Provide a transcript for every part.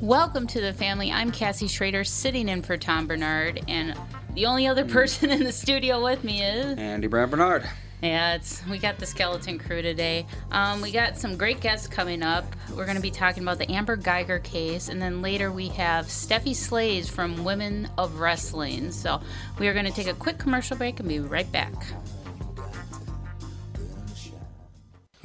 Welcome to the family. I'm Cassie Schrader, sitting in for Tom Barnard, and the only other person in the studio with me is Andy Brand Bernard. Yeah, it's we got the skeleton crew today. Um, we got some great guests coming up. We're going to be talking about the Amber Guyger case, and then later we have Stephy Slays from Women of Wrestling. So we are going to take a quick commercial break and be right back.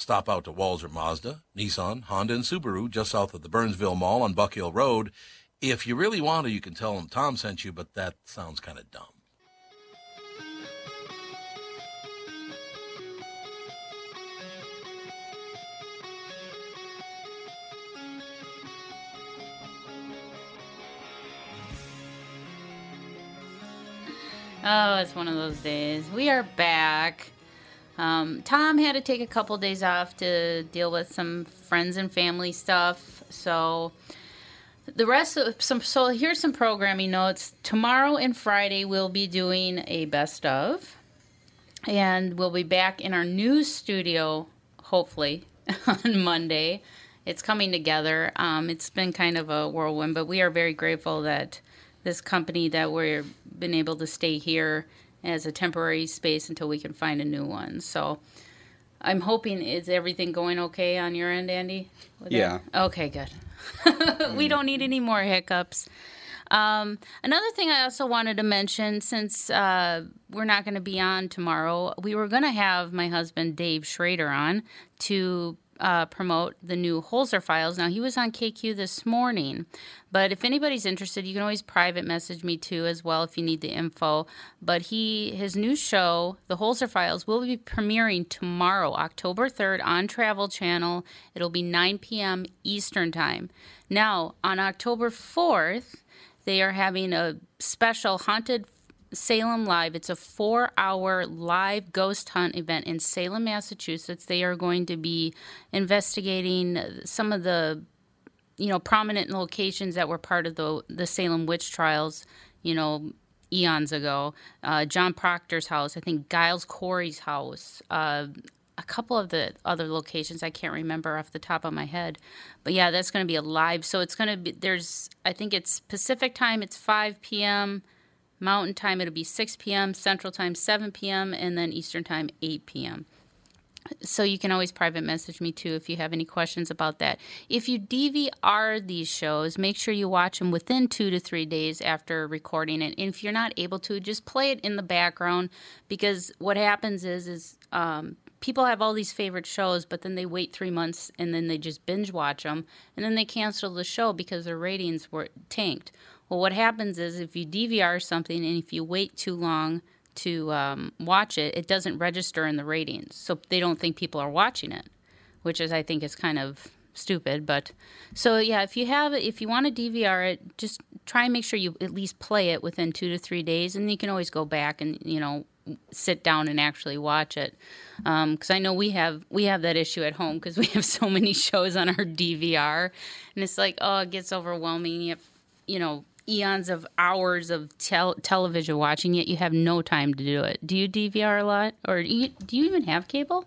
Stop out to Walser Mazda, Nissan, Honda, and Subaru just south of the Burnsville Mall on Buck Hill Road. If you really want to, you can tell them Tom sent you, but that sounds kind of dumb. Oh, it's one of those days. We are back. Um, Tom had to take a couple days off to deal with some friends and family stuff. So the rest of some so here's some programming notes. Tomorrow and Friday we'll be doing a best of. And we'll be back in our new studio, hopefully, on Monday. It's coming together. Um, it's been kind of a whirlwind, but we are very grateful that this company that we're been able to stay here as a temporary space until we can find a new one. So I'm hoping is everything going okay on your end, Andy? Yeah. that? Okay, good. we don't need any more hiccups. Um, another thing I also wanted to mention, since uh, we're not going to be on tomorrow, we were going to have my husband Dave Schrader on to uh, promote the new Holzer files. Now he was on KQ this morning, but if anybody's interested, you can always private message me too as well if you need the info. But he his new show, the Holzer Files, will be premiering tomorrow, October third, on Travel Channel. It'll be 9 p.m. Eastern time. Now on October fourth, they are having a special haunted Salem Live. It's a four hour live ghost hunt event in Salem, Massachusetts. They are going to be investigating some of the you know prominent locations that were part of the the Salem witch trials, you know, eons ago. Uh, John Proctor's house, I think Giles Corey's house, uh, a couple of the other locations I can't remember off the top of my head. But yeah, that's going to be a live. So it's going to be there's I think it's Pacific time. It's 5 p.m. Mountain time. It'll be 6 p.m. Central time 7 p.m. and then Eastern time 8 p.m. So you can always private message me too if you have any questions about that. If you DVR these shows, make sure you watch them within two to three days after recording it. And if you're not able to, just play it in the background because what happens is is um, people have all these favorite shows, but then they wait three months and then they just binge watch them, and then they cancel the show because their ratings were tanked. Well, what happens is if you DVR something and if you wait too long to um, watch it, it doesn't register in the ratings, so they don't think people are watching it, which is I think is kind of stupid. But so yeah, if you have if you want to DVR it, just try and make sure you at least play it within two to three days, and you can always go back and you know sit down and actually watch it because um, I know we have we have that issue at home because we have so many shows on our DVR and it's like oh it gets overwhelming have you know eons of hours of tel- television watching yet you have no time to do it do you DVR a lot or do you, do you even have cable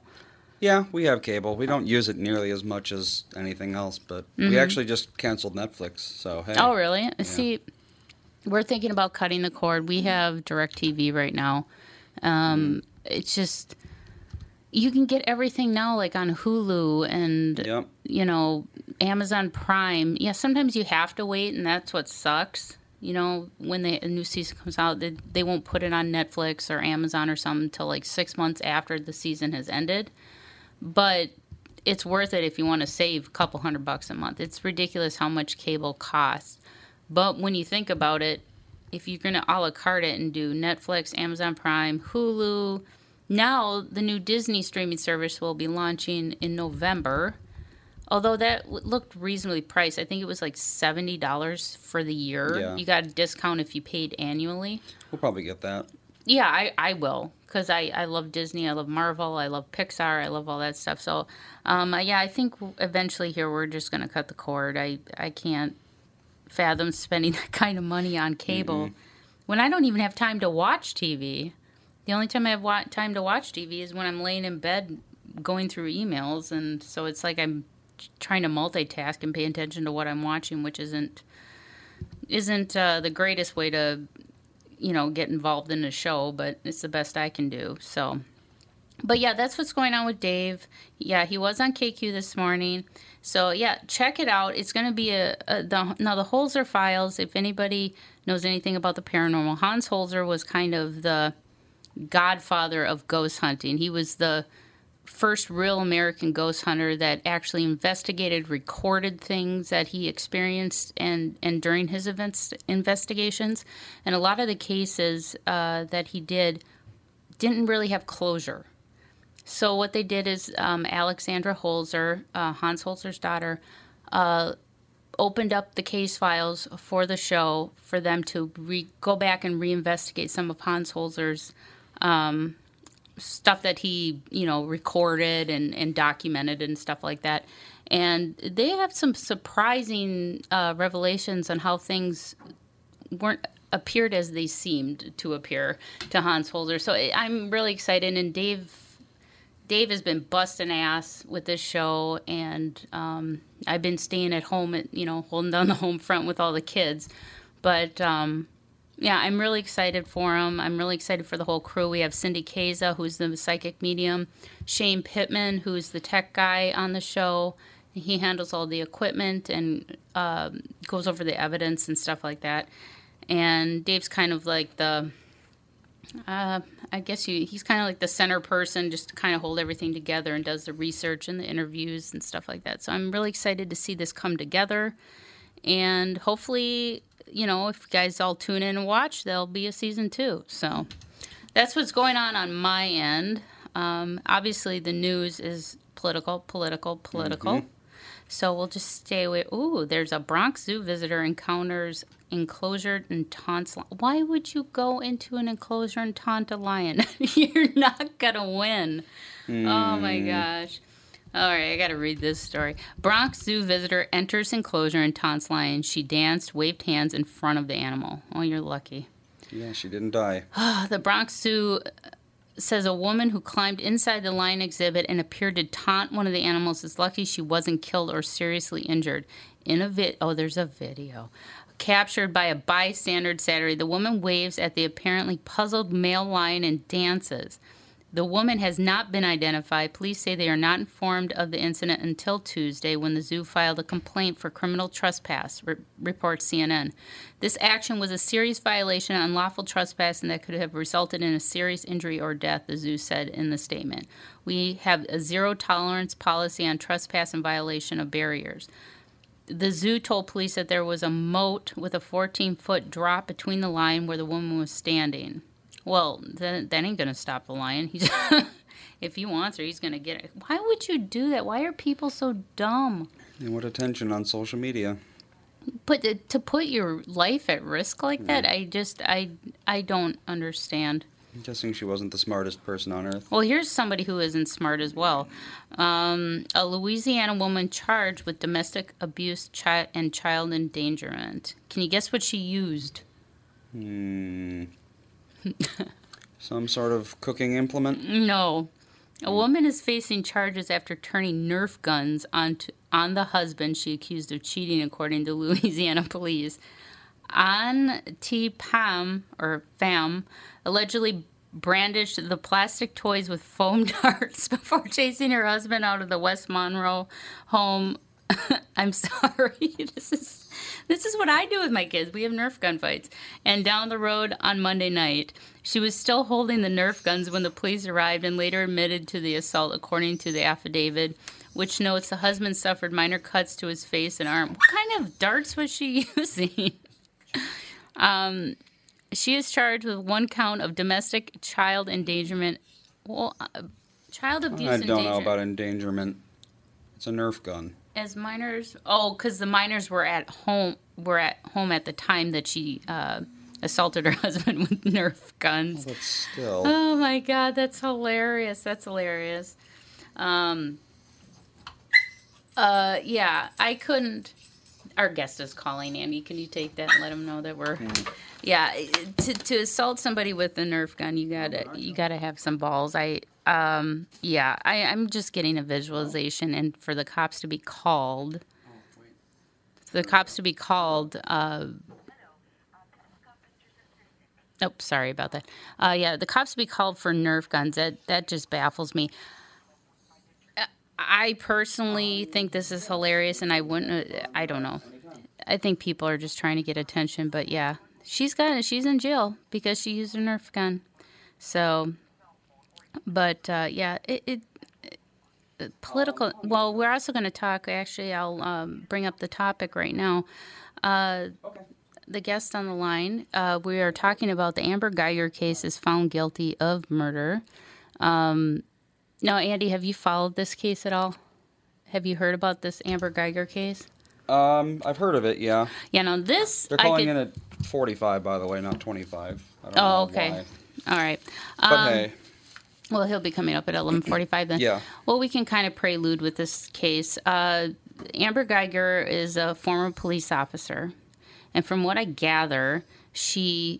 yeah we have cable we don't use it nearly as much as anything else but Mm-hmm. we actually just canceled Netflix so hey Oh, really? See, we're thinking about cutting the cord. We have DirecTV right now. Um, It's just you can get everything now, like on Hulu and Yep. you know Amazon Prime. Yeah, sometimes you have to wait, and that's what sucks. You know, when the a new season comes out, they, they won't put it on Netflix or Amazon or something until like six months after the season has ended. But it's worth it if you want to save a couple hundred bucks a month. It's ridiculous how much cable costs. But when you think about it, if you're going to a la carte it and do Netflix, Amazon Prime, Hulu, now the new Disney streaming service will be launching in November. Although that w- looked reasonably priced, I think it was like seventy dollars for the year. Yeah. You got a discount if you paid annually. we'll probably get that Yeah, I, I will because I, I love Disney, I love Marvel, I love Pixar, I love all that stuff. So, um, yeah, I think eventually here we're just going to cut the cord. I I can't fathom spending that kind of money on cable when I don't even have time to watch TV. The only time I have wa- time to watch TV is when I'm laying in bed going through emails, and so it's like I'm trying to multitask and pay attention to what I'm watching, which isn't isn't uh, the greatest way to you know get involved in a show, but it's the best I can do. So, but yeah, that's what's going on with Dave. Yeah, he was on KQ this morning. So yeah, check it out. It's going to be a, a the now the Holzer files. If anybody knows anything about the paranormal, Hans Holzer was kind of the godfather of ghost hunting. He was the first real American ghost hunter that actually investigated, recorded things that he experienced, and and during his events investigations, and a lot of the cases uh, that he did didn't really have closure. So what they did is um, Alexandra Holzer, uh, Hans Holzer's daughter, uh, opened up the case files for the show for them to re- go back and reinvestigate some of Hans Holzer's um, stuff that he, you know, recorded and, and documented and stuff like that. And they have some surprising uh, revelations on how things weren't appeared as they seemed to appear to Hans Holzer. So I- I'm really excited, and Dave Dave has been busting ass with this show, and um, I've been staying at home, at, you know, holding down the home front with all the kids. But um, yeah, I'm really excited for him. I'm really excited for the whole crew. We have Cindy Kaza, who's the psychic medium, Shane Pittman, who's the tech guy on the show. He handles all the equipment and um, goes over the evidence and stuff like that. And Dave's kind of like the uh, I guess you, he's kind of like the center person just to kind of hold everything together and does the research and the interviews and stuff like that. So I'm really excited to see this come together. And hopefully, you know, if you guys all tune in and watch, there'll be a season two. So that's what's going on on my end. Um, obviously, the news is political, political, political. So we'll just stay away. Ooh, there's a Bronx Zoo visitor encounters enclosure and taunts. li- Why would you go into an enclosure and taunt a lion? You're not gonna win. Oh my gosh. All right, I gotta read this story. Bronx Zoo visitor enters enclosure and taunts lion. She danced, waved hands in front of the animal. Oh, you're lucky. yeah she didn't die The Bronx Zoo says a woman who climbed inside the lion exhibit and appeared to taunt one of the animals is lucky she wasn't killed or seriously injured. In a vid, oh, there's a video captured by a bystander Saturday. The woman waves at the apparently puzzled male lion and dances. The woman has not been identified. Police say they are not informed of the incident until Tuesday when the zoo filed a complaint for criminal trespass, re- reports CNN. This action was a serious violation unlawful trespass and that could have resulted in a serious injury or death, the zoo said in the statement. We have a zero tolerance policy on trespass and violation of barriers. The zoo told police that there was a moat with a 14 foot drop between the line where the woman was standing. Well, that, that ain't going to stop the lion. He's, if he wants her, he's going to get it. Why would you do that? Why are people so dumb? And what attention on social media. But to, to put your life at risk like that, I just I I don't understand. I'm guessing she wasn't the smartest person on earth. Well, here's somebody who isn't smart as well. Um, a Louisiana woman charged with domestic abuse chi- and child endangerment. Can you guess what she used? Hmm. Some sort of cooking implement. No. A hmm. woman is facing charges after turning Nerf guns on, to, on the husband she accused of cheating, according to Louisiana police. An T. Pam, or Fam, allegedly brandished the plastic toys with foam darts before chasing her husband out of the West Monroe home. I'm sorry. This is this is what I do with my kids. We have Nerf gun fights. And down the road on Monday night, she was still holding the Nerf guns when the police arrived and later admitted to the assault, according to the affidavit, which notes the husband suffered minor cuts to his face and arm. What kind of darts was she using? um, she is charged with one count of domestic child endangerment. Well, uh, child abuse. I don't know about endangerment. It's a Nerf gun. As minors. Oh, because the minors were at home. Were at home at the time that she uh, assaulted her husband with Nerf guns. But still. Oh my god, that's hilarious. That's hilarious. Um uh yeah, I couldn't our guest is calling Andy. Can you take that and let him know that we're Yeah, to to assault somebody with a Nerf gun, you got to you got to have some balls. I um yeah, I I'm just getting a visualization and for the cops to be called the cops to be called uh Oh, sorry about that. Uh, yeah, the cops to be called for Nerf guns. That that just baffles me. I personally think this is hilarious, and I wouldn't. I don't know. I think people are just trying to get attention, but yeah, she's got she's in jail because she used a Nerf gun. So, but uh, yeah, it. it uh, Political. Well, we're also going to talk. Actually, I'll um, bring up the topic right now. Uh, the guest on the line. Uh, we are talking about the Amber Guyger case is found guilty of murder. Um, now, Andy, have you followed this case at all? Have you heard about this Amber Guyger case? Um, I've heard of it. Yeah, Yeah, no, this they're calling could- it at 45, by the way, not 25. I don't Oh, okay. why. All right. But Um, hey, Well, he'll be coming up at eleven forty-five then. Yeah. Well, we can kind of prelude with this case. Uh, Amber Guyger is a former police officer, and from what I gather, she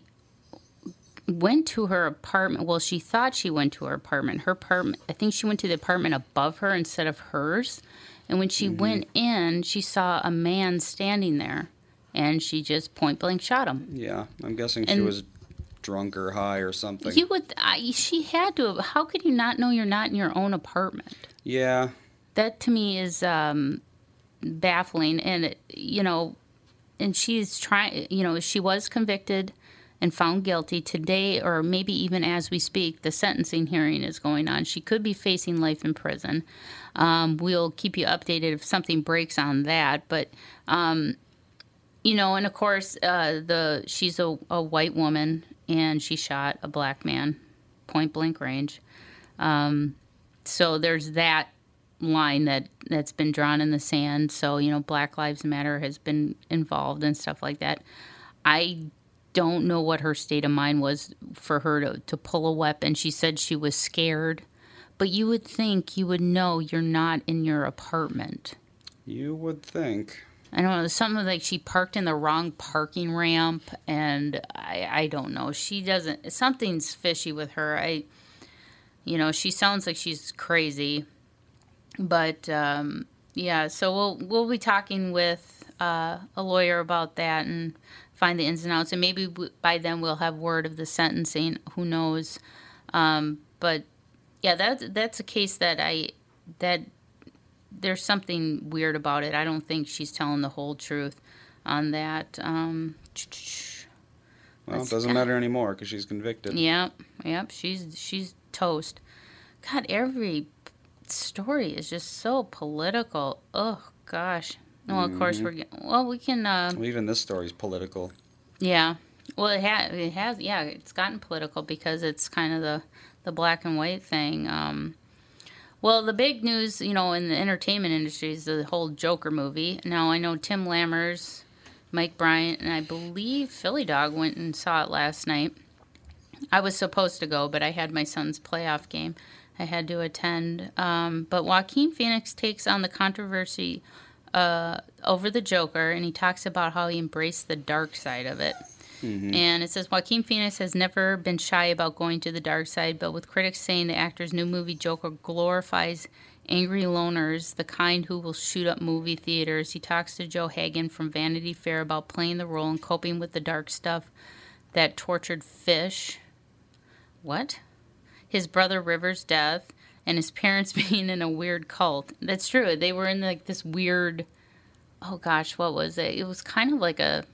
went to her apartment. Well, she thought she went to her apartment. Her apartment. I think she went to the apartment above her instead of hers. And when she went in, she saw a man standing there, and she just point blank shot him. yeah, I'm guessing she was drunk or high or something. You would. I, she had to. have- How could you not know you're not in your own apartment? yeah, that to me is um, baffling and it- you know and she's trying you know she was convicted and found guilty today or maybe even as we speak the sentencing hearing is going on she could be facing life in prison um, we'll keep you updated if something breaks on that but um, you know and of course uh, the she's a, a white woman and she shot a black man point blank range um, so there's that line that that's been drawn in the sand. So you know, Black Lives Matter has been involved and stuff like that. I don't know what her state of mind was for her to, to pull a weapon. She said she was scared, but you would think you would know you're not in your apartment. you would think. I don't know, something like she parked in the wrong parking ramp, and I, I don't know. She doesn't, something's fishy with her. I, you know, she sounds like she's crazy, but um, yeah. So we'll we'll be talking with uh, a lawyer about that and find the ins and outs, and maybe by then we'll have word of the sentencing. Who knows? Um, but yeah, that's that's a case that I that there's something weird about it. I don't think she's telling the whole truth on that. Um, Well, it doesn't matter anymore because she's convicted. Yep, yep. She's she's toast. God, every story is just so political. Oh gosh. Well, of course we're get- well. We can. Uh, Well, even this story's political. yeah. Well, it has. It has. Yeah, it's gotten political because it's kind of the the black and white thing. Um, well, the big news, you know, in the entertainment industry is the whole Joker movie. Now I know Tim Lammers, Mike Bryant, and I believe Philly Dog went and saw it last night. I was supposed to go, but I had my son's playoff game. I had to attend. Um, but Joaquin Phoenix takes on the controversy uh, over the Joker, and he talks about how he embraced the dark side of it. And it says Joaquin Phoenix has never been shy about going to the dark side, but with critics saying the actor's new movie Joker glorifies angry loners, the kind who will shoot up movie theaters. He talks to Joe Hagan from Vanity Fair about playing the role and coping with the dark stuff that tortured Fish. What? His brother River's death and his parents being in a weird cult. That's true. They were in like this weird oh gosh, what was it? It was kind of like a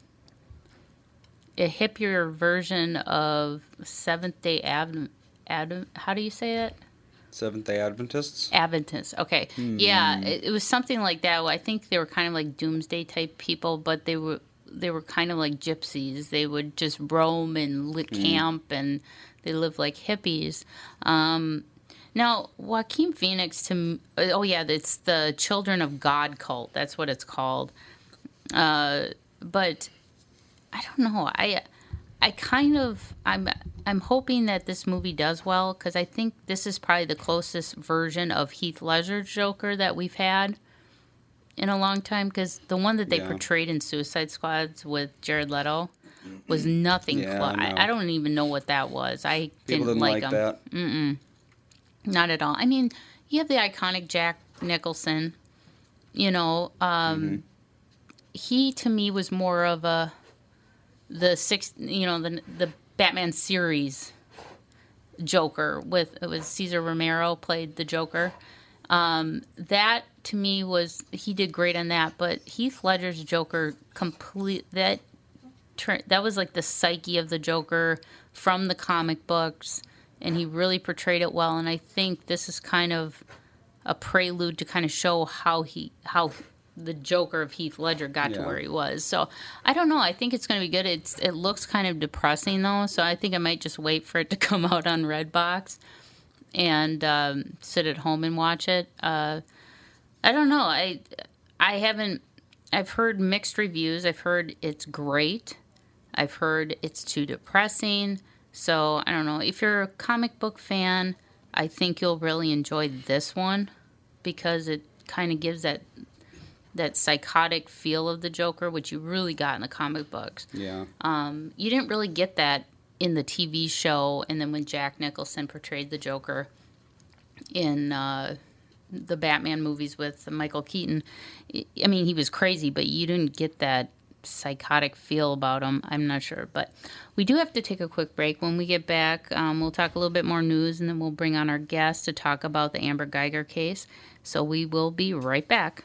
a hippier version of Seventh Day Advent. Adam, how do you say it? Seventh Day Adventists. Adventists. Okay, yeah, it, it was something like that. I think they were kind of like doomsday type people, but they were they were kind of like gypsies. They would just roam and lit camp, and they lived like hippies. Um, now, Joaquin Phoenix to oh yeah, it's the Children of God cult. That's what it's called. Uh, but I don't know. I I kind of I'm I'm hoping that this movie does well because I think this is probably the closest version of Heath Ledger's Joker that we've had in a long time. Because the one that they Yeah. portrayed in Suicide Squads with Jared Leto was nothing. Yeah, close. I I. I don't even know what that was. I People didn't, didn't like, like, that. Not at all. I mean, you have the iconic Jack Nicholson. You know, um, he to me was more of a the six. You know, the the Batman series Joker with it was Cesar Romero played the Joker. Um, that to me was he did great on that, but Heath Ledger's Joker complete that that was like the psyche of the Joker from the comic books, and he really portrayed it well. And I think this is kind of a prelude to kind of show how he how the Joker of Heath Ledger got to where he was. So I don't know. I think it's going to be good. It's it looks kind of depressing though, so I think I might just wait for it to come out on Redbox and um, sit at home and watch it. Uh, I don't know. I I haven't. I've heard mixed reviews. I've heard it's great. I've heard it's too depressing. So I don't know. If you're a comic book fan, I think you'll really enjoy this one because it kind of gives that that psychotic feel of the Joker, which you really got in the comic books. Yeah. Um, You didn't really get that in the TV show, and then when Jack Nicholson portrayed the Joker in uh, the Batman movies with Michael Keaton. I- I mean, he was crazy, but you didn't get that psychotic feel about him. I'm not sure, but we do have to take a quick break. When we get back, um, we'll talk a little bit more news, and then we'll bring on our guest to talk about the Amber Guyger case. So we will be right back.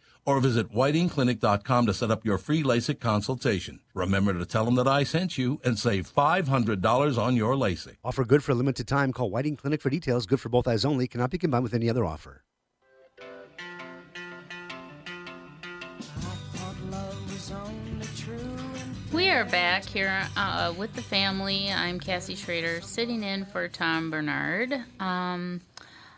or visit whitingclinic.com to set up your free LASIK consultation. Remember to tell them that I sent you and save $500 on your LASIK. Offer good for a limited time. Call Whiting Clinic for details. Good for both eyes only. Cannot be combined with any other offer. We are back here uh, with the family. I'm Cassie Schrader, sitting in for Tom Barnard. Um,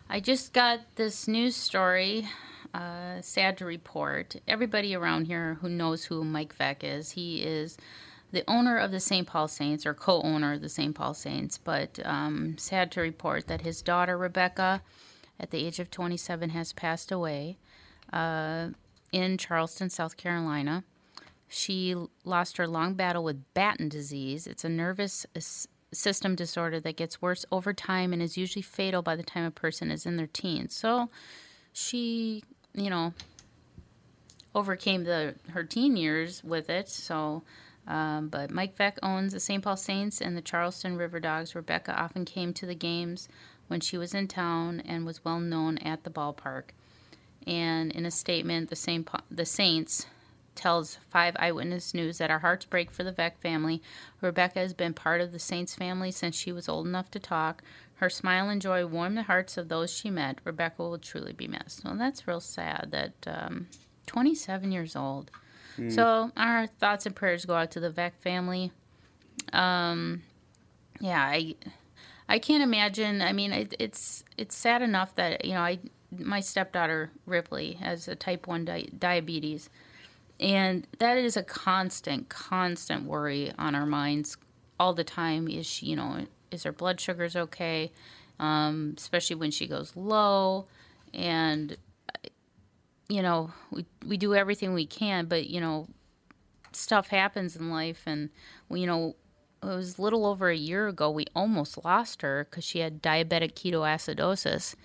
I just got this news story. Uh, sad to report. Everybody around here who knows who Mike Veeck is, he is the owner of the St. Paul Saints or co-owner of the St. Paul Saints. But um, sad to report that his daughter Rebecca, at the age of 27, has passed away uh, in Charleston, South Carolina. She lost her long battle with Batten disease. It's a nervous system disorder that gets worse over time and is usually fatal by the time a person is in their teens. So she, you know, overcame the her teen years with it. So, um, but Mike Veeck owns the St. Paul Saints and the Charleston River Dogs. Rebecca often came to the games when she was in town and was well known at the ballpark. And in a statement, the Saint the Saints tells Five Eyewitness News that our hearts break for the Veeck family. Rebecca has been part of the Saints family since she was old enough to talk. Her smile and joy warm the hearts of those she met. Rebecca will truly be missed. Well, that's real sad that um, 27 years old. Mm. So our thoughts and prayers go out to the Veeck family. Um, yeah, I I can't imagine. I mean, it, it's it's sad enough that you know I my stepdaughter Ripley has a type one di- diabetes and that is a constant, constant worry on our minds all the time. Is she, you know, is her blood sugars okay? Um, especially when she goes low. And, you know, we, we do everything we can, but, you know, stuff happens in life. And, you know, it was little over a year ago, we almost lost her because she had diabetic ketoacidosis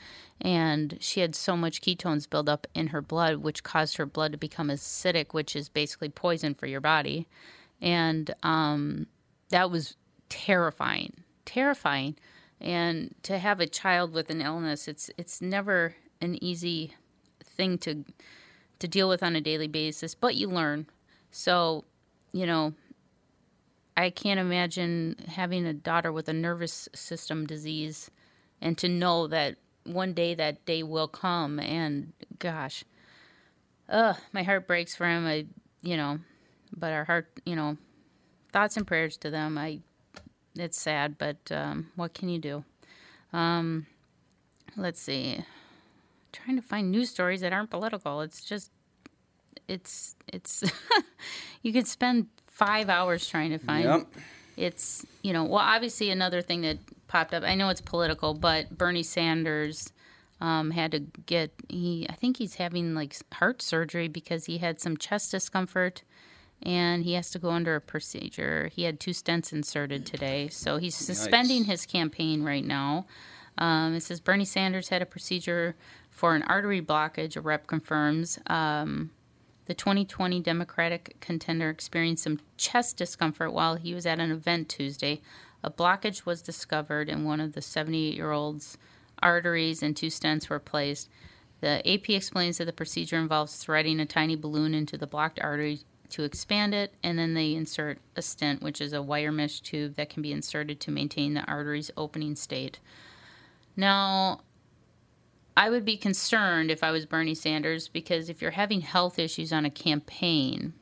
and she had so much ketones build up in her blood, which caused her blood to become acidic, which is basically poison for your body. And um, that was terrifying, terrifying. And to have a child with an illness, it's it's never an easy thing to to deal with on a daily basis, but you learn. So, you know, I can't imagine having a daughter with a nervous system disease and to know that one day that day will come and gosh ugh my heart breaks for him. I you know but our heart you know thoughts and prayers to them. I it's sad but um, what can you do? Um, let's see. Trying to find news stories that aren't political. It's just it's it's you could spend five hours trying to find yep. it's you know well obviously another thing that popped up. I know it's political, but Bernie Sanders um, had to get he. I think he's having like heart surgery because he had some chest discomfort, and he has to go under a procedure. He had two stents inserted today, so he's suspending his campaign right now. Um, it says Bernie Sanders had a procedure for an artery blockage. A rep confirms. Um, the 2020 Democratic contender experienced some chest discomfort while he was at an event Tuesday. A blockage was discovered in one of the 78 year old's arteries, and two stents were placed. The AP explains that the procedure involves threading a tiny balloon into the blocked artery to expand it, and then they insert a stent, which is a wire mesh tube that can be inserted to maintain the artery's opening state. Now, I would be concerned if I was Bernie Sanders because if you're having health issues on a campaign,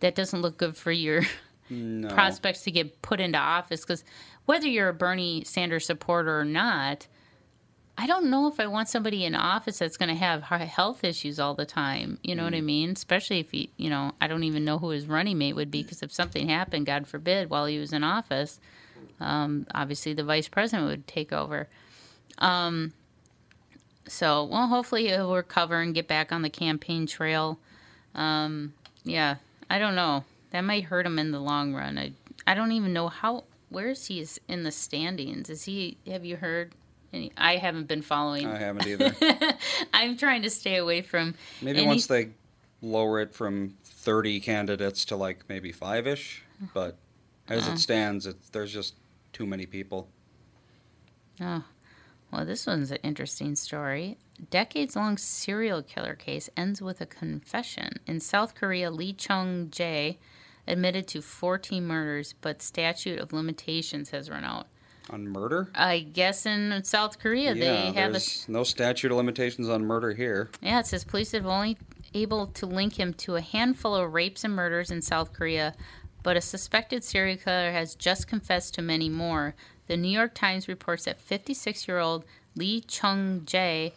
that doesn't look good for your no. prospects to get put into office because whether you're a Bernie Sanders supporter or not, I don't know if I want somebody in office that's going to have health issues all the time. You know mm. what I mm. mean? Especially if he, you know, I don't even know who his running mate would be because if something happened, God forbid, while he was in office, um, obviously the vice president would take over. Um, so, well, hopefully he'll recover and get back on the campaign trail. Um, yeah, I don't know. That might hurt him in the long run. I I don't even know how. Where is he in the standings? Is he? Have you heard? Any, I haven't been following. I haven't either. I'm trying to stay away from. Maybe any- once they lower it from 30 candidates to like maybe five ish, but as Uh-huh. it stands, it's, there's just too many people. Oh, well, this one's an interesting story. Decades long serial killer case ends with a confession. In South Korea, Lee Chung Jae admitted to 14 murders, but statute of limitations has run out. On murder? I guess in South Korea yeah, they have a no statute of limitations on murder here. yeah. It says police have only able to link him to a handful of rapes and murders in South Korea, but a suspected serial killer has just confessed to many more. The New York Times reports that 56-year-old Lee Chung Jae,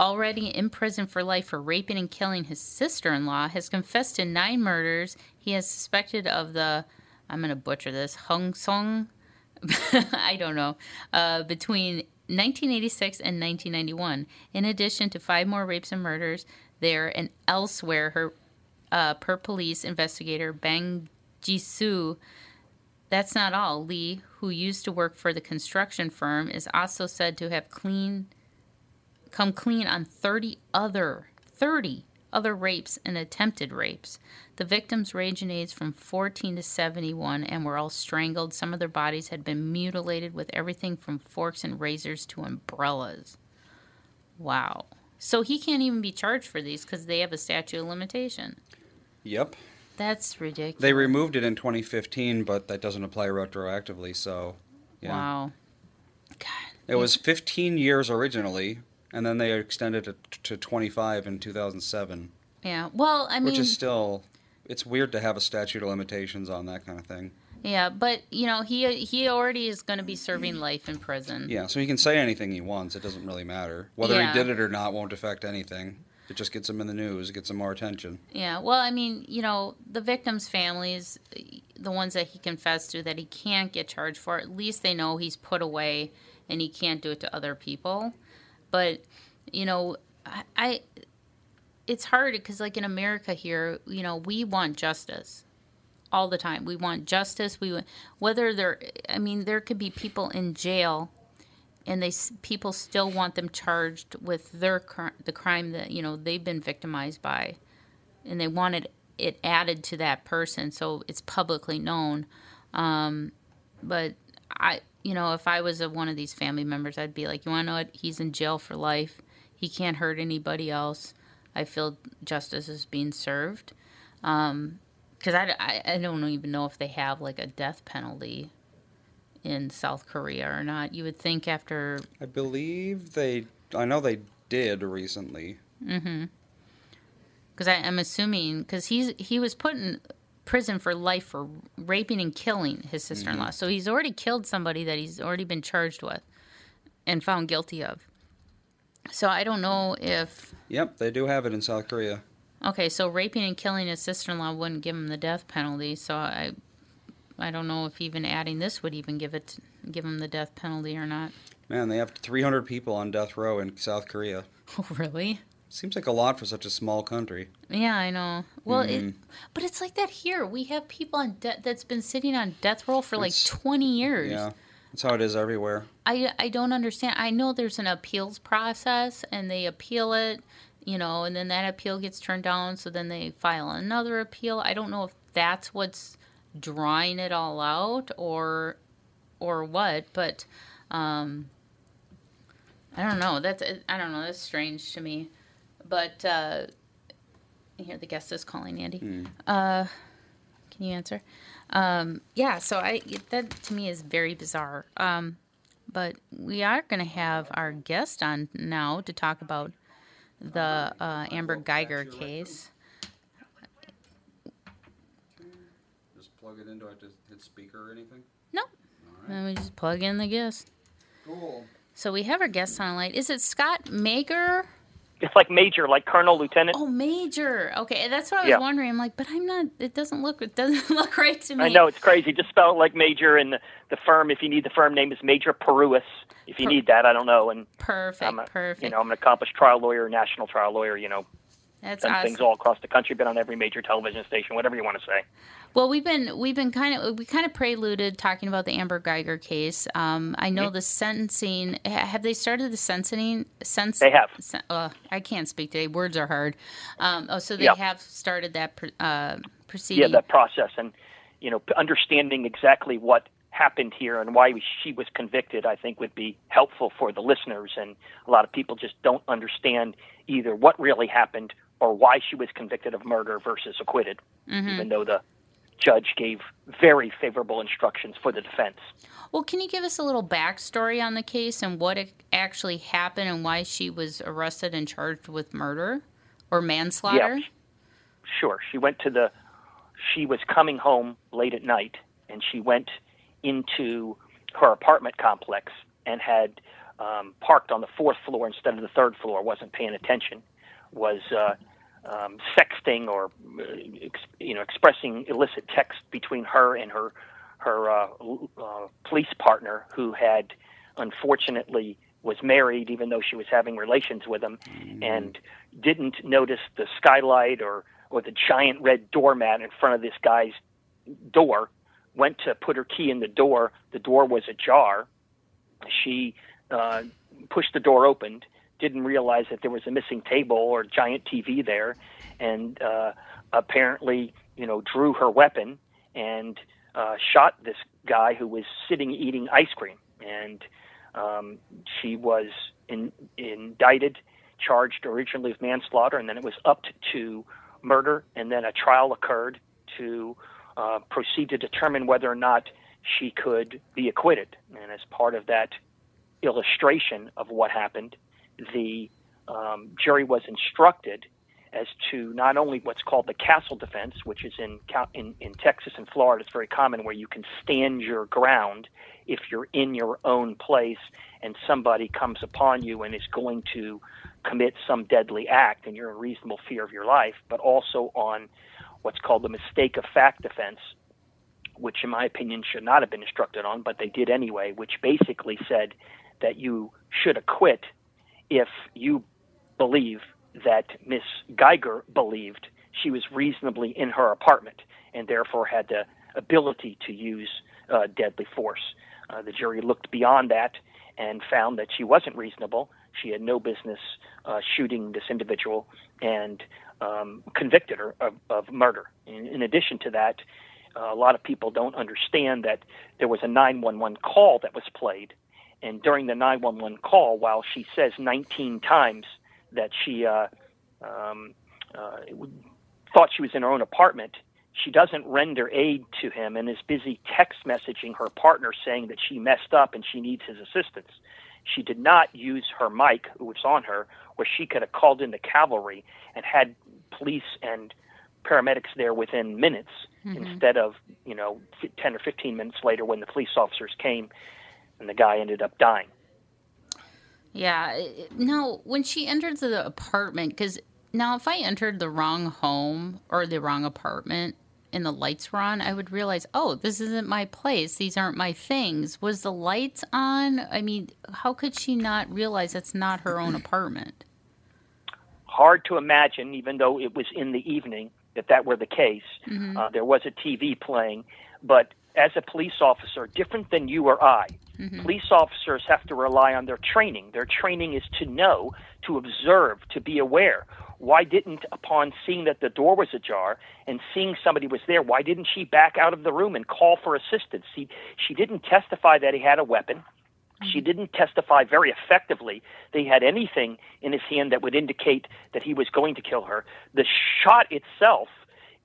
already in prison for life for raping and killing his sister-in-law, has confessed to nine murders. He is suspected of the I'm going to butcher this Hung Song I don't know, uh, between 1986 and 1991. In addition to five more rapes and murders there and elsewhere, her uh, per police investigator Bang Jisoo. That's not all. Lee, who used to work for the construction firm, is also said to have clean come clean on 30 other 30 other rapes and attempted rapes. The victims ranged in age from 14 to 71 and were all strangled. Some of their bodies had been mutilated with everything from forks and razors to umbrellas. Wow. So he can't even be charged for these because they have a statute of limitation. Yep. That's ridiculous. They removed it in 2015, but that doesn't apply retroactively, so. Yeah. Wow. It was 15 years originally, and then they extended it to 25 in 2007, Yeah. Well, I mean, which is still. It's weird to have a statute of limitations on that kind of thing. yeah, but you know, he he already is going to be serving life in prison. Yeah, so he can say anything he wants. It doesn't really matter. Whether Yeah. he did it or not won't affect anything. It just gets him in the news, gets him more attention. Yeah, well, I mean, you know, the victims' families, the ones that he confessed to that he can't get charged for, at least they know he's put away and he can't do it to other people. But, you know, I, I it's hard because, like in America here, you know, we want justice all the time. We want justice. We whether they're, I mean, there could be people in jail and they people still want them charged with their the crime that you know they've been victimized by and they wanted it added to that person so it's publicly known um, but i you know if i was a, one of these family members i'd be like you want to know what he's in jail for life he can't hurt anybody else i feel justice is being served because I, I, I don't even know if they have like a death penalty in south korea or not you would think after I believe they. I know they did recently. Mhm. because I'm assuming because he's he was put in prison for life for raping and killing his sister-in-law. Mm-hmm. So he's already killed somebody that he's already been charged with and found guilty of. So I don't know if Yep, they do have it in South Korea. okay, so raping and killing his sister-in-law wouldn't give him the death penalty. So I I don't know if even adding this would even give it give him the death penalty or not. Man, they have 300 people on death row in South Korea. Oh, really? Seems like a lot for such a small country. Yeah, I know. Well, it, but it's like that here. We have people on de- that's been sitting on death row for like 20 years. Yeah, that's how it is everywhere. I I don't understand. I know there's an appeals process and they appeal it, you know, and then that appeal gets turned down, so then they file another appeal. I don't know if that's what's drawing it all out or or what, but um I don't know. That's I don't know. That's strange to me. But uh here the guest is calling Andy. Uh can you answer? Um yeah, so I that to me is very bizarre. Um but we are going to have our guest on now to talk about the uh, Amber Guyger case. Just plug it in. Do I have to hit speaker or anything? No, let me just plug in the guest. Cool. So we have our guest on light. Is it Scott Mager? It's like major, like colonel, lieutenant. Oh, major. Okay, that's what I was Yeah. wondering. I'm like, but I'm not. It doesn't look. It doesn't look right to me. I know it's crazy. Just spell it like major, and the, the firm, if you need the firm name, is Major Peruis. If you Per- need that, I don't know. And Perfect. I'm a, perfect. you know, I'm an accomplished trial lawyer, national trial lawyer. You know, that's done awesome. things all across the country, been on every major television station, whatever you want to say. Well, we've been we've been kind of we kind of preluded talking about the Amber Guyger case. Um, I Mm-hmm. know the sentencing. Have they started the sentencing? Sense They have. sen- uh, I can't speak today. Words are hard. Um, oh, so they Yeah. have started that uh, proceeding. Yeah, that process, and you know, understanding exactly what happened here and why she was convicted, I think, would be helpful for the listeners. And a lot of people just don't understand either what really happened or why she was convicted of murder versus acquitted, Mm-hmm. even though the judge gave very favorable instructions for the defense. Well, can you give us a little backstory on the case and what actually happened and why she was arrested and charged with murder or manslaughter? Yeah, sure. She went to the. She was coming home late at night, and she went into her apartment complex and had um, parked on the fourth floor instead of the third floor. wasn't paying attention. Was uh, um, sexting or uh, you know expressing illicit text between her and her her uh, uh, police partner, who had unfortunately was married, even though she was having relations with him, and didn't notice the skylight or or the giant red doormat in front of this guy's door. Went to put her key in the door. The door was ajar. She uh, pushed the door open. Didn't realize that there was a missing table or giant TV there, and uh, apparently, you know, drew her weapon and uh, shot this guy who was sitting eating ice cream. And um, she was in, indicted, charged originally with manslaughter, and then it was upped to murder, and then a trial occurred to uh, proceed to determine whether or not she could be acquitted. And as part of that illustration of what happened, the um, jury was instructed as to not only what's called the castle defense, which is in, in in Texas and Florida, it's very common where you can stand your ground if you're in your own place and somebody comes upon you and is going to commit some deadly act and you're in reasonable fear of your life, but also on what's called the mistake of fact defense, which in my opinion should not have been instructed on, but they did anyway, which basically said that you should acquit if you believe that Miss Guyger believed she was reasonably in her apartment and therefore had the ability to use uh, deadly force. Uh, the jury looked beyond that and found that she wasn't reasonable. She had no business uh, shooting this individual and um, convicted her of, of murder. In, in addition to that, uh, a lot of people don't understand that there was a 911 call that was played. And during the 911 call, while she says 19 times that she uh, um, uh, thought she was in her own apartment, she doesn't render aid to him and is busy text messaging her partner saying that she messed up and she needs his assistance. She did not use her mic, which was on her, where she could have called in the cavalry and had police and paramedics there within minutes instead of, you know, 10 or 15 minutes later when the police officers came and the guy ended up dying. Yeah. Now, when she entered the apartment, because now if I entered the wrong home or the wrong apartment and the lights were on, I would realize, oh, this isn't my place. These aren't my things. Was the lights on? I mean, how could she not realize it's not her own apartment? hard to imagine, even though it was in the evening, that that were the case. Uh, there was a TV playing, but as a police officer, different than you or I, mm-hmm. police officers have to rely on their training. Their training is to know, to observe, to be aware. Why didn't, upon seeing that the door was ajar and seeing somebody was there, why didn't she back out of the room and call for assistance? She, she didn't testify that he had a weapon. Mm-hmm. She didn't testify very effectively that he had anything in his hand that would indicate that he was going to kill her. The shot itself,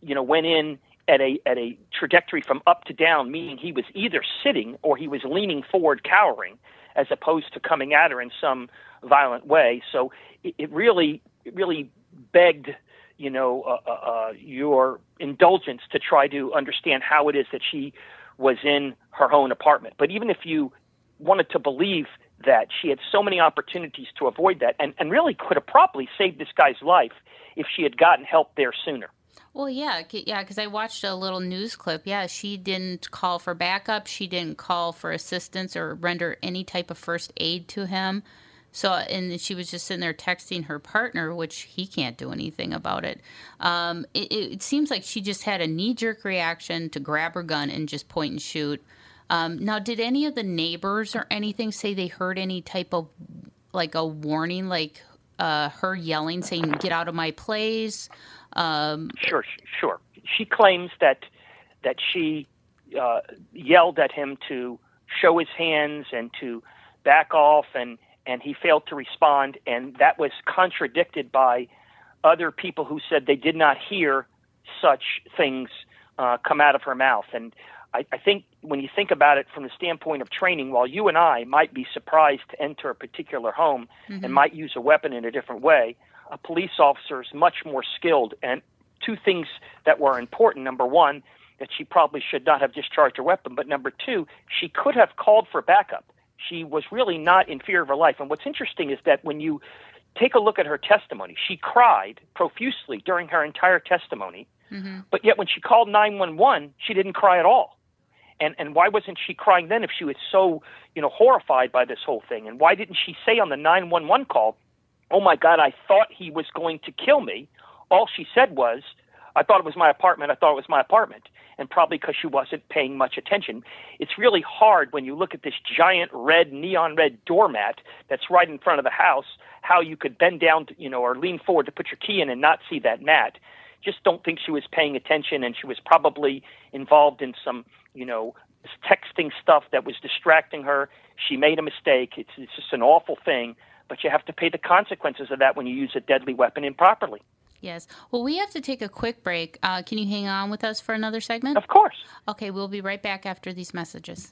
you know, went in at a at a trajectory from up to down, meaning he was either sitting or he was leaning forward, cowering, as opposed to coming at her in some violent way. So it, it really it really begged you know uh, uh, uh, your indulgence to try to understand how it is that she was in her own apartment. But even if you wanted to believe that she had so many opportunities to avoid that and, and really could have probably saved this guy's life if she had gotten help there sooner. Well, yeah, yeah, because I watched a little news clip. Yeah, she didn't call for backup. She didn't call for assistance or render any type of first aid to him. So, and she was just sitting there texting her partner, which he can't do anything about it. Um, it, it seems like she just had a knee jerk reaction to grab her gun and just point and shoot. Um, now, did any of the neighbors or anything say they heard any type of like a warning, like uh, her yelling, saying, "Get out of my place"? Um, Sure, sure. She claims that that she uh, yelled at him to show his hands and to back off, and and he failed to respond, and that was contradicted by other people who said they did not hear such things uh, come out of her mouth. And I, I think when you think about it from the standpoint of training, while you and I might be surprised to enter a particular home and might use a weapon in a different way, a police officer is much more skilled. And two things that were important number one, that she probably should not have discharged her weapon, but number two, she could have called for backup. She was really not in fear of her life. And what's interesting is that when you take a look at her testimony, she cried profusely during her entire testimony, mm-hmm. but yet when she called 911, she didn't cry at all and and why wasn't she crying then if she was so you know horrified by this whole thing and why didn't she say on the 911 call oh my god i thought he was going to kill me. All she said was i thought it was my apartment i thought it was my apartment. And probably because she wasn't paying much attention. It's really hard when you look at this giant red neon red doormat that's right in front of the house how you could bend down to, you know or lean forward to put your key in and not see that mat. Just don't think she was paying attention and she was probably involved in some you know texting stuff that was distracting her. She made a mistake. It's, it's just an awful thing but you have to pay the consequences of that when you use a deadly weapon improperly yes. Well, we have to take a quick break. Uh, can you hang on with us for another segment? of course Okay, we'll be right back after these messages.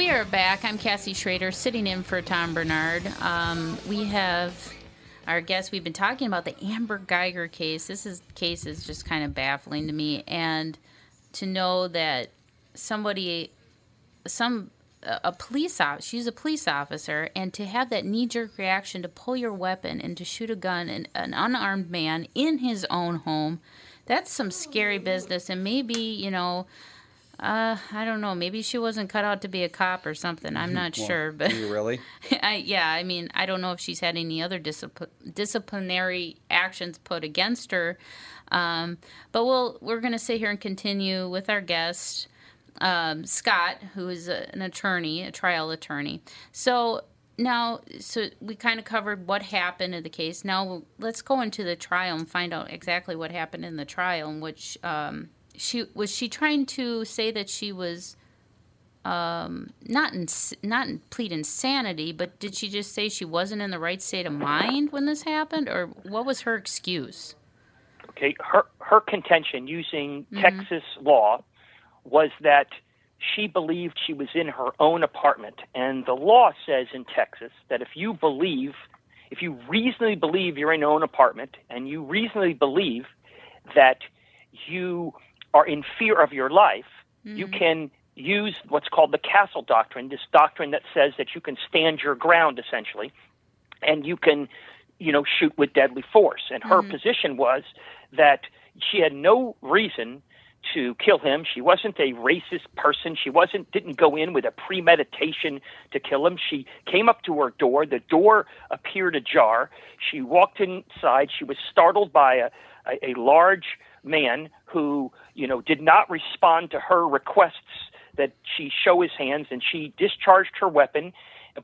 We are back. I'm Cassie Schrader, sitting in for Tom Barnard. Um, we have our guest. We've been talking about the Amber Guyger case. This is case is just kind of baffling to me, and to know that somebody, some a police officer, she's a police officer, and to have that knee jerk reaction to pull your weapon and to shoot a gun and an unarmed man in his own home, that's some scary business. And maybe you know. Uh, I don't know. Maybe she wasn't cut out to be a cop or something. I'm not Well, sure, but you really? I, yeah, I mean, I don't know if she's had any other discipl- disciplinary actions put against her. Um, but we'll we're going to sit here and continue with our guest, um, Scott, who is a, an attorney, a trial attorney. So now, so we kind of covered what happened in the case. Now let's go into the trial and find out exactly what happened in the trial. In which um, she was she trying to say that she was um, not in, not in, plead insanity, but did she just say she wasn't in the right state of mind when this happened, or what was her excuse? Okay, her her contention using mm-hmm. Texas law was that she believed she was in her own apartment, and the law says in Texas that if you believe, if you reasonably believe you're in your own apartment, and you reasonably believe that you are in fear of your life, mm-hmm. you can use what's called the castle doctrine, this doctrine that says that you can stand your ground essentially, and you can, you know, shoot with deadly force. And her mm-hmm. position was that she had no reason to kill him. She wasn't a racist person. She wasn't didn't go in with a premeditation to kill him. She came up to her door. The door appeared ajar. She walked inside. She was startled by a a, a large man who, you know, did not respond to her requests that she show his hands, and she discharged her weapon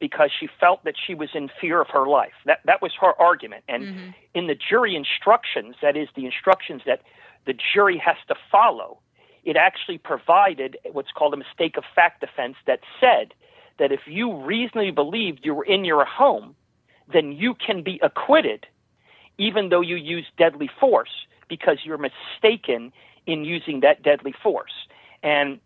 because she felt that she was in fear of her life. That that was her argument. And mm-hmm. in the jury instructions, that is the instructions that the jury has to follow, it actually provided what's called a mistake of fact defense that said that if you reasonably believed you were in your home, then you can be acquitted even though you use deadly force because you're mistaken in using that deadly force. And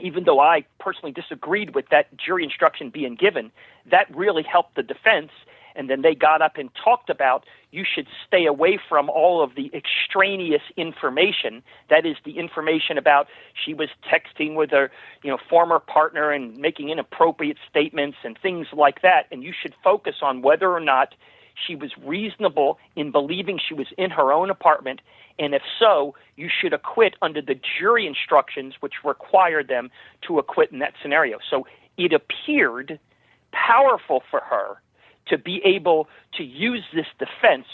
even though I personally disagreed with that jury instruction being given, that really helped the defense. And then they got up and talked about you should stay away from all of the extraneous information. That is the information about she was texting with her, you know, former partner and making inappropriate statements and things like that. And you should focus on whether or not she was reasonable in believing she was in her own apartment and if so, you should acquit under the jury instructions, which required them to acquit in that scenario. So it appeared powerful for her to be able to use this defense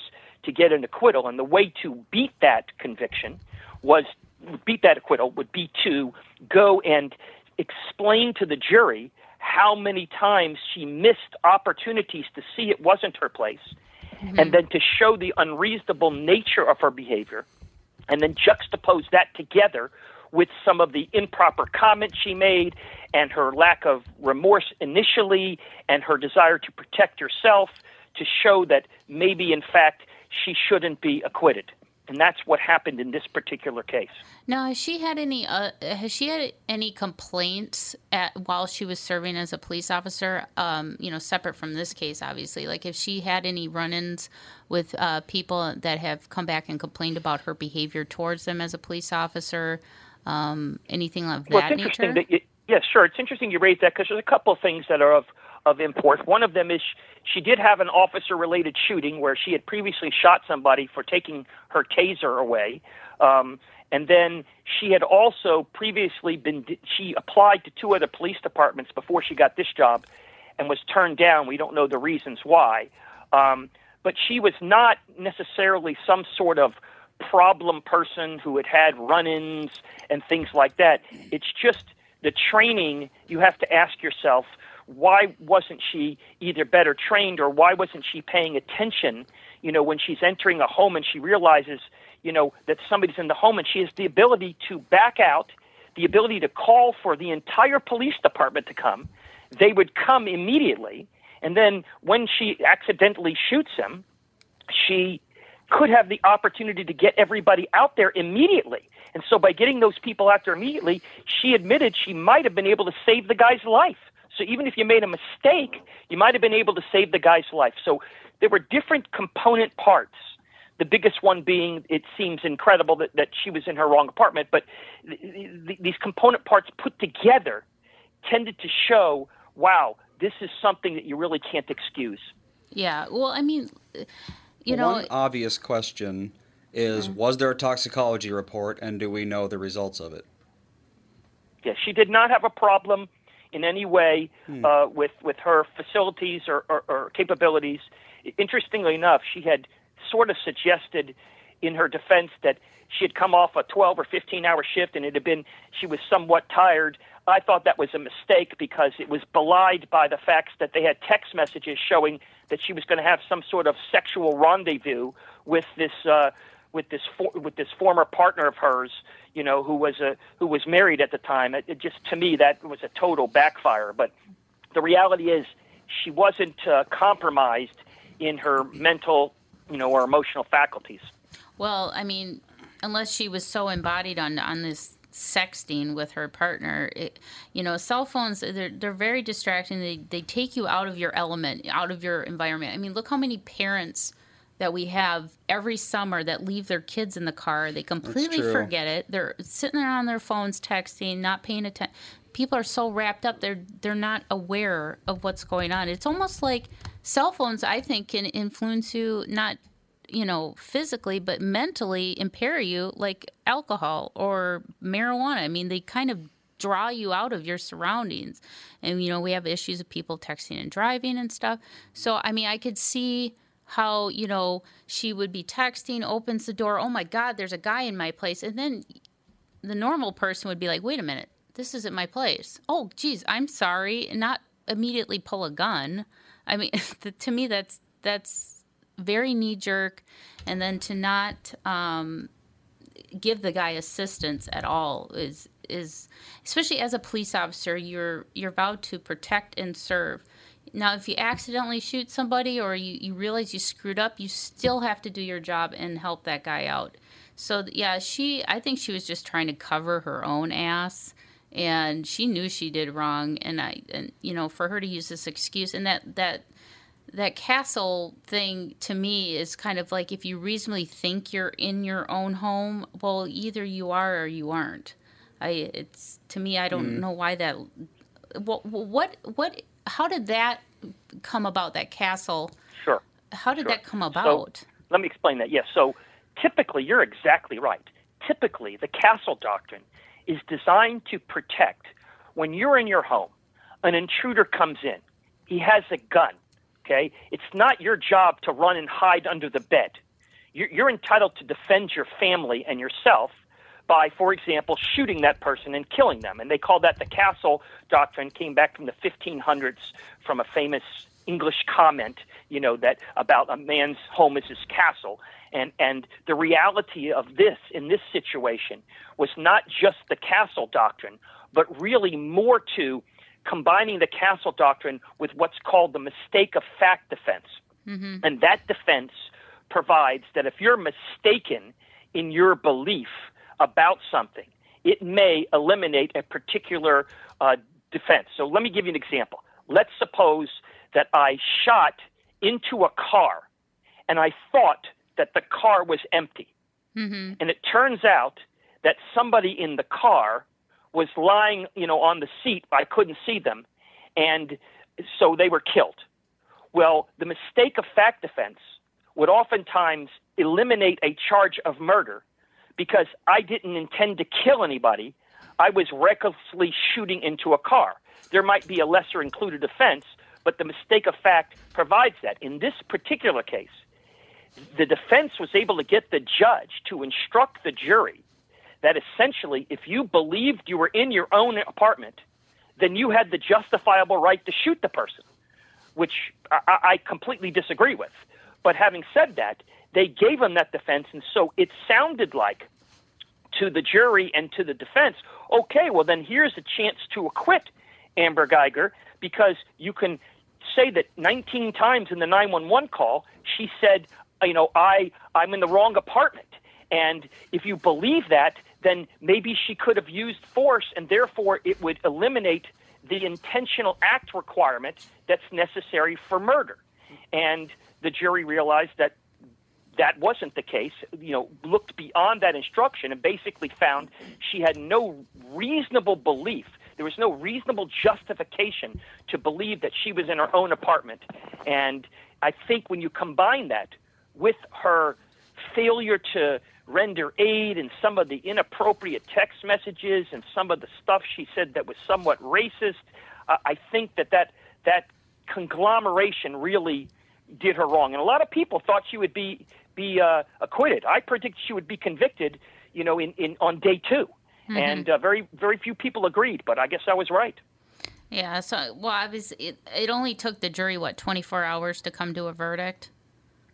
to get an acquittal. And the way to beat that conviction was beat that acquittal would be to go and explain to the jury how many times she missed opportunities to see it wasn't her place mm-hmm. and then to show the unreasonable nature of her behavior, and then juxtapose that together with some of the improper comments she made and her lack of remorse initially and her desire to protect herself to show that maybe, in fact, she shouldn't be acquitted and that's what happened in this particular case. Now, has she had any? Uh, has she had any complaints at while she was serving as a police officer? Um, you know, separate from this case, obviously. Like, if she had any run-ins with uh, people that have come back and complained about her behavior towards them as a police officer, um, anything of well, that it's interesting nature? That you, yes, sure. It's interesting you raise that because there's a couple of things that are of of import. One of them is she did have an officer related shooting where she had previously shot somebody for taking her taser away. Um, and then she had also previously been, she applied to two other police departments before she got this job and was turned down. We don't know the reasons why. Um, but she was not necessarily some sort of problem person who had had run ins and things like that. It's just the training you have to ask yourself why wasn't she either better trained or why wasn't she paying attention you know when she's entering a home and she realizes you know that somebody's in the home and she has the ability to back out the ability to call for the entire police department to come they would come immediately. And then when she accidentally shoots him she could have the opportunity to get everybody out there immediately. And so by getting those people out there immediately she admitted she might have been able to save the guy's life so even if you made a mistake, you might have been able to save the guy's life. So there were different component parts. The biggest one being, it seems incredible that, that she was in her wrong apartment, but th- th- these component parts put together tended to show, wow, this is something that you really can't excuse. Yeah. Well, I mean, you well, know. One obvious question is mm-hmm. was there a toxicology report and do we know the results of it? Yes, she did not have a problem in any way hmm. uh, with with her facilities or, or, or capabilities. Interestingly enough, she had sort of suggested in her defense that she had come off a 12 or 15 hour shift and it had been she was somewhat tired. I thought that was a mistake because it was belied by the facts that they had text messages showing that she was going to have some sort of sexual rendezvous with this uh, with this for, with this former partner of hers, you know, who was a who was married at the time. It, it just to me that was a total backfire. But the reality is, she wasn't uh, compromised in her mental, you know, or emotional faculties. Well, I mean, unless she was so embodied on on this sexting with her partner, it, you know, cell phones they're they're very distracting. They they take you out of your element, out of your environment. I mean, look how many parents that we have every summer that leave their kids in the car. They completely forget it. They're sitting there on their phones texting, not paying attention. People are so wrapped up they're they're not aware of what's going on. It's almost like cell phones I think can influence you not you know, physically, but mentally impair you like alcohol or marijuana. I mean, they kind of draw you out of your surroundings. And, you know, we have issues of people texting and driving and stuff. So, I mean, I could see how, you know, she would be texting, opens the door, oh my God, there's a guy in my place. And then the normal person would be like, wait a minute, this isn't my place. Oh, geez, I'm sorry. And not immediately pull a gun. I mean, to me, that's, that's, very knee jerk, and then to not um, give the guy assistance at all is is especially as a police officer you're you're vowed to protect and serve. Now, if you accidentally shoot somebody or you, you realize you screwed up, you still have to do your job and help that guy out. So yeah, she I think she was just trying to cover her own ass and she knew she did wrong and I and you know for her to use this excuse and that that that castle thing to me is kind of like if you reasonably think you're in your own home, well, either you are or you aren't. I it's to me, I don't mm. know why that. What what what? How did that come about? That castle. Sure. How did sure. that come about? So, let me explain that. Yes. So typically, you're exactly right. Typically, the castle doctrine is designed to protect when you're in your home. An intruder comes in. He has a gun Okay? It's not your job to run and hide under the bed. You're, you're entitled to defend your family and yourself by, for example, shooting that person and killing them. And they call that the castle doctrine, came back from the 1500s from a famous English comment, you know, that about a man's home is his castle. And, and the reality of this in this situation was not just the castle doctrine, but really more to combining the castle doctrine with what's called the mistake of fact defense. Mm-hmm. And that defense provides that if you're mistaken in your belief about something, it may eliminate a particular uh, defense. So let me give you an example. Let's suppose that I shot into a car and I thought that the car was empty. Mm-hmm. And it turns out that somebody in the car was lying, you know, on the seat. I couldn't see them, and so they were killed. Well, the mistake of fact defense would oftentimes eliminate a charge of murder because I didn't intend to kill anybody. I was recklessly shooting into a car. There might be a lesser included offense, but the mistake of fact provides that. In this particular case, the defense was able to get the judge to instruct the jury that essentially, if you believed you were in your own apartment, then you had the justifiable right to shoot the person, which I, I completely disagree with. But having said that, they gave him that defense, and so it sounded like to the jury and to the defense, okay, well, then here's a chance to acquit Amber Guyger because you can say that 19 times in the 911 call, she said, you know, I, I'm in the wrong apartment. And if you believe that, then maybe she could have used force, and therefore it would eliminate the intentional act requirement that's necessary for murder. And the jury realized that that wasn't the case, you know, looked beyond that instruction and basically found she had no reasonable belief. There was no reasonable justification to believe that she was in her own apartment. And I think when you combine that with her failure to render aid and some of the inappropriate text messages and some of the stuff she said that was somewhat racist. Uh, I think that, that that conglomeration really did her wrong, and a lot of people thought she would be be uh, acquitted. I predict she would be convicted, you know, in, in on day 2 mm-hmm. and uh, very very few people agreed, but I guess I was right. Yeah. So, well, I was. It, it only took the jury what twenty four hours to come to a verdict.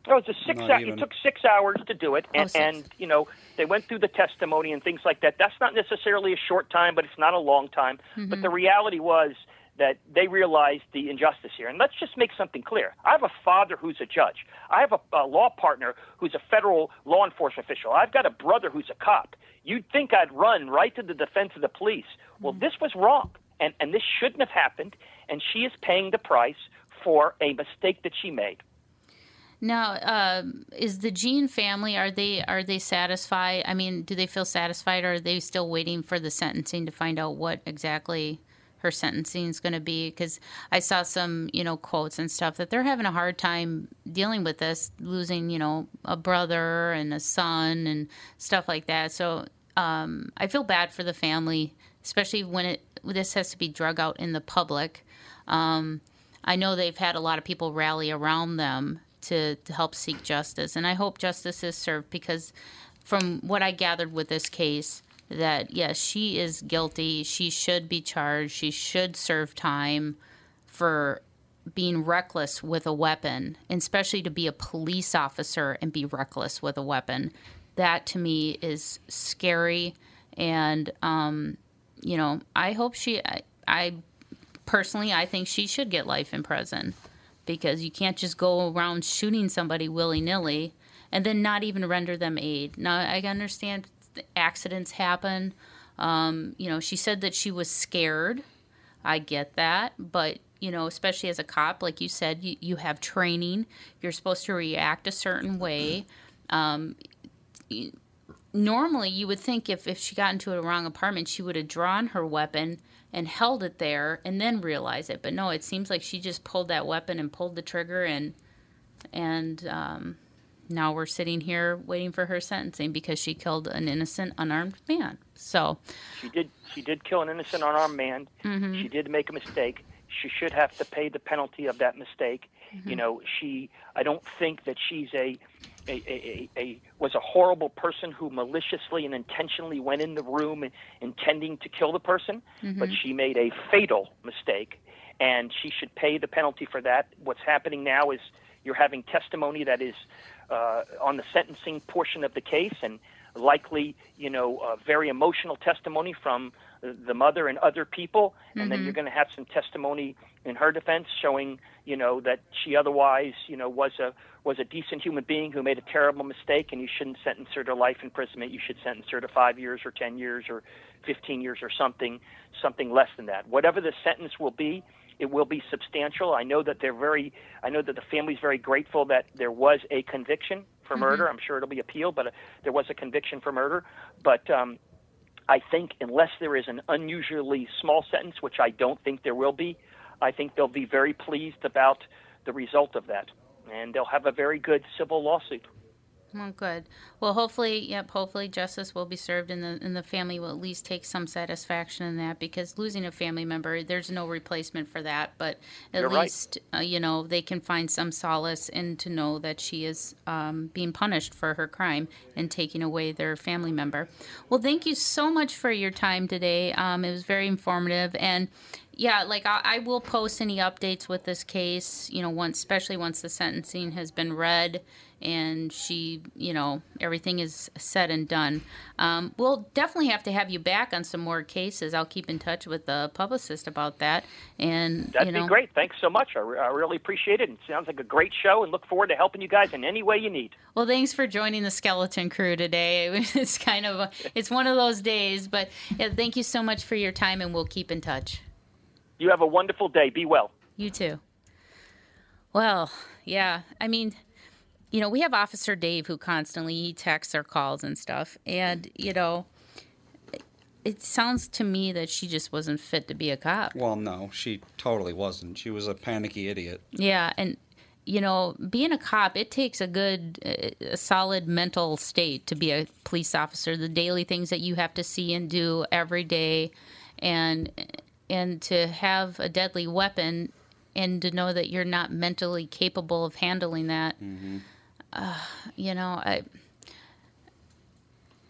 No, it was a six. Hour, it took six hours to do it, and, Oh, six. and you know they went through the testimony and things like that. That's not necessarily a short time, but it's not a long time. But the reality was that they realize the injustice here. And let's just make something clear. I have a father who's a judge. I have a, a law partner who's a federal law enforcement official. I've got a brother who's a cop. You'd think I'd run right to the defense of the police. Well, this was wrong, and and this shouldn't have happened. And she is paying the price for a mistake that she made. Now, um, is the Jean family are they are they satisfied? I mean, do they feel satisfied, or are they still waiting for the sentencing to find out what exactly her sentencing is going to be? Because I saw some, you know, quotes and stuff that they're having a hard time dealing with this, losing, you know, a brother and a son and stuff like that. So um, I feel bad for the family, especially when it this has to be drug out in the public. Um, I know they've had a lot of people rally around them to, to help seek justice, and I hope justice is served because, from what I gathered with this case, that yes, she is guilty. She should be charged. She should serve time for being reckless with a weapon, and especially to be a police officer and be reckless with a weapon. That to me is scary, and um, you know, I hope she. I, I personally, I think she should get life in prison because you can't just go around shooting somebody willy nilly and then not even render them aid. Now, I understand accidents happen. Um, you know, she said that she was scared. I get that. But, you know, especially as a cop, like you said, you, you have training. You're supposed to react a certain way. Um, normally, you would think if, if she got into a wrong apartment, she would have drawn her weapon and held it there and then realize it. But no, it seems like she just pulled that weapon and pulled the trigger and and um, now we're sitting here waiting for her sentencing because she killed an innocent unarmed man. So She did. She did kill an innocent unarmed man. Mm-hmm. She did make a mistake. She should have to pay the penalty of that mistake. Mm-hmm. You know, she. I don't think that she's a, a, a, a, a was a horrible person who maliciously and intentionally went in the room intending to kill the person. But mm-hmm. she made a fatal mistake, and she should pay the penalty for that. What's happening now is you're having testimony that is uh, on the sentencing portion of the case, and likely, you know, uh, very emotional testimony from the mother and other people, and then you're going to have some testimony in her defense showing, you know, that she otherwise, you know, was a was a decent human being who made a terrible mistake, and you shouldn't sentence her to life imprisonment. You should sentence her to five years or ten years or fifteen years or something something less than that. Whatever the sentence will be, it will be substantial. I know that they're very, I know that the family's very grateful that there was a conviction for murder. I'm sure it'll be appealed, but uh, there was a conviction for murder. But um, I think unless there is an unusually small sentence, which I don't think there will be, I think they'll be very pleased about the result of that, and they'll have a very good civil lawsuit. Well, good. Well, hopefully, yep. Hopefully, justice will be served, and the and the family will at least take some satisfaction in that because losing a family member, there's no replacement for that. But at You're right. least, uh, you know, they can find some solace in to know that she is um, being punished for her crime and taking away their family member. Well, thank you so much for your time today. Um, it was very informative, and yeah, like I, I will post any updates with this case. You know, once, especially once the sentencing has been read and she, you know, everything is said and done. Um, we'll definitely have to have you back on some more cases. I'll keep in touch with the publicist about that. And That'd you know, be great. Thanks so much. I, re- I really appreciate it. It sounds like a great show, and look forward to helping you guys in any way you need. Well, thanks for joining the skeleton crew today. It's kind of a, it's one of those days, but yeah, thank you so much for your time, and we'll keep in touch. You have a wonderful day. Be well. You too. Well, yeah. I mean, you know, we have Officer Dave who constantly he texts or calls and stuff, and you know, it sounds to me that she just wasn't fit to be a cop. Well, no, she totally wasn't. She was a panicky idiot. Yeah, and you know, being a cop, it takes a good, a solid mental state to be a police officer. The daily things that you have to see and do every day, and and to have a deadly weapon, and to know that you're not mentally capable of handling that. Mm-hmm. Uh, you know, I.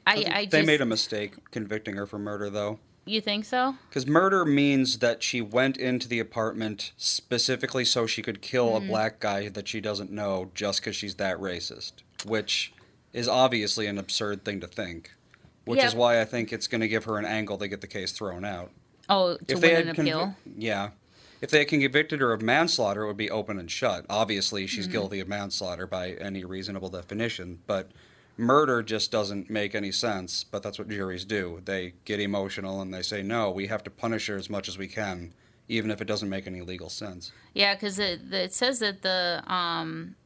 I, I they just, made a mistake convicting her for murder, though. You think so? Because murder means that she went into the apartment specifically so she could kill Mhm. a black guy that she doesn't know just because she's that racist, which is obviously an absurd thing to think. Which Yeah. is why I think it's going to give her an angle to get the case thrown out. Oh, to win an appeal. yeah. If they had convicted her of manslaughter, it would be open and shut. Obviously, she's Mhm. guilty of manslaughter by any reasonable definition, but murder just doesn't make any sense. But that's what juries do. They get emotional and they say, no, we have to punish her as much as we can, even if it doesn't make any legal sense. Yeah, because it, it says that the um,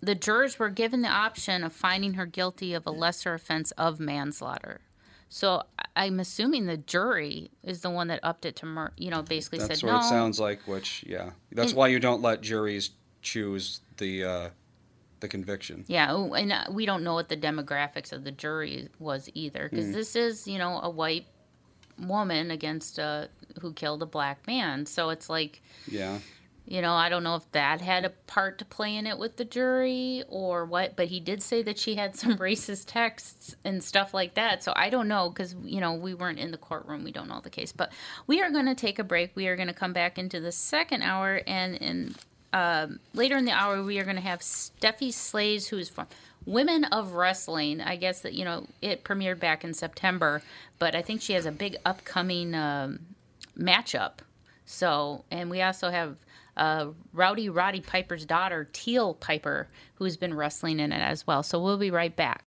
the jurors were given the option of finding her guilty of a lesser offense of manslaughter. So I'm assuming the jury is the one that upped it to mur- you know basically That's said what it sounds like, which, yeah. That's And- why you don't let juries choose the, uh, the conviction. Yeah, oh, and uh, we don't know what the demographics of the jury was either, because Mm. this is, you know, a white woman against a who killed a black man. So it's like, Yeah. You know, I don't know if that had a part to play in it with the jury or what, but he did say that she had some racist texts and stuff like that. So I don't know because, you know, we weren't in the courtroom. We don't know the case. But we are going to take a break. We are going to come back into the second hour. And, and um, later in the hour, we are going to have Stephy Slays, who is from Women of Wrestling. I guess that, you know, it premiered back in September, but I think she has a big upcoming um, matchup. So, and we also have uh, Rowdy Roddy Piper's daughter, Teal Piper, who's been wrestling in it as well. So we'll be right back.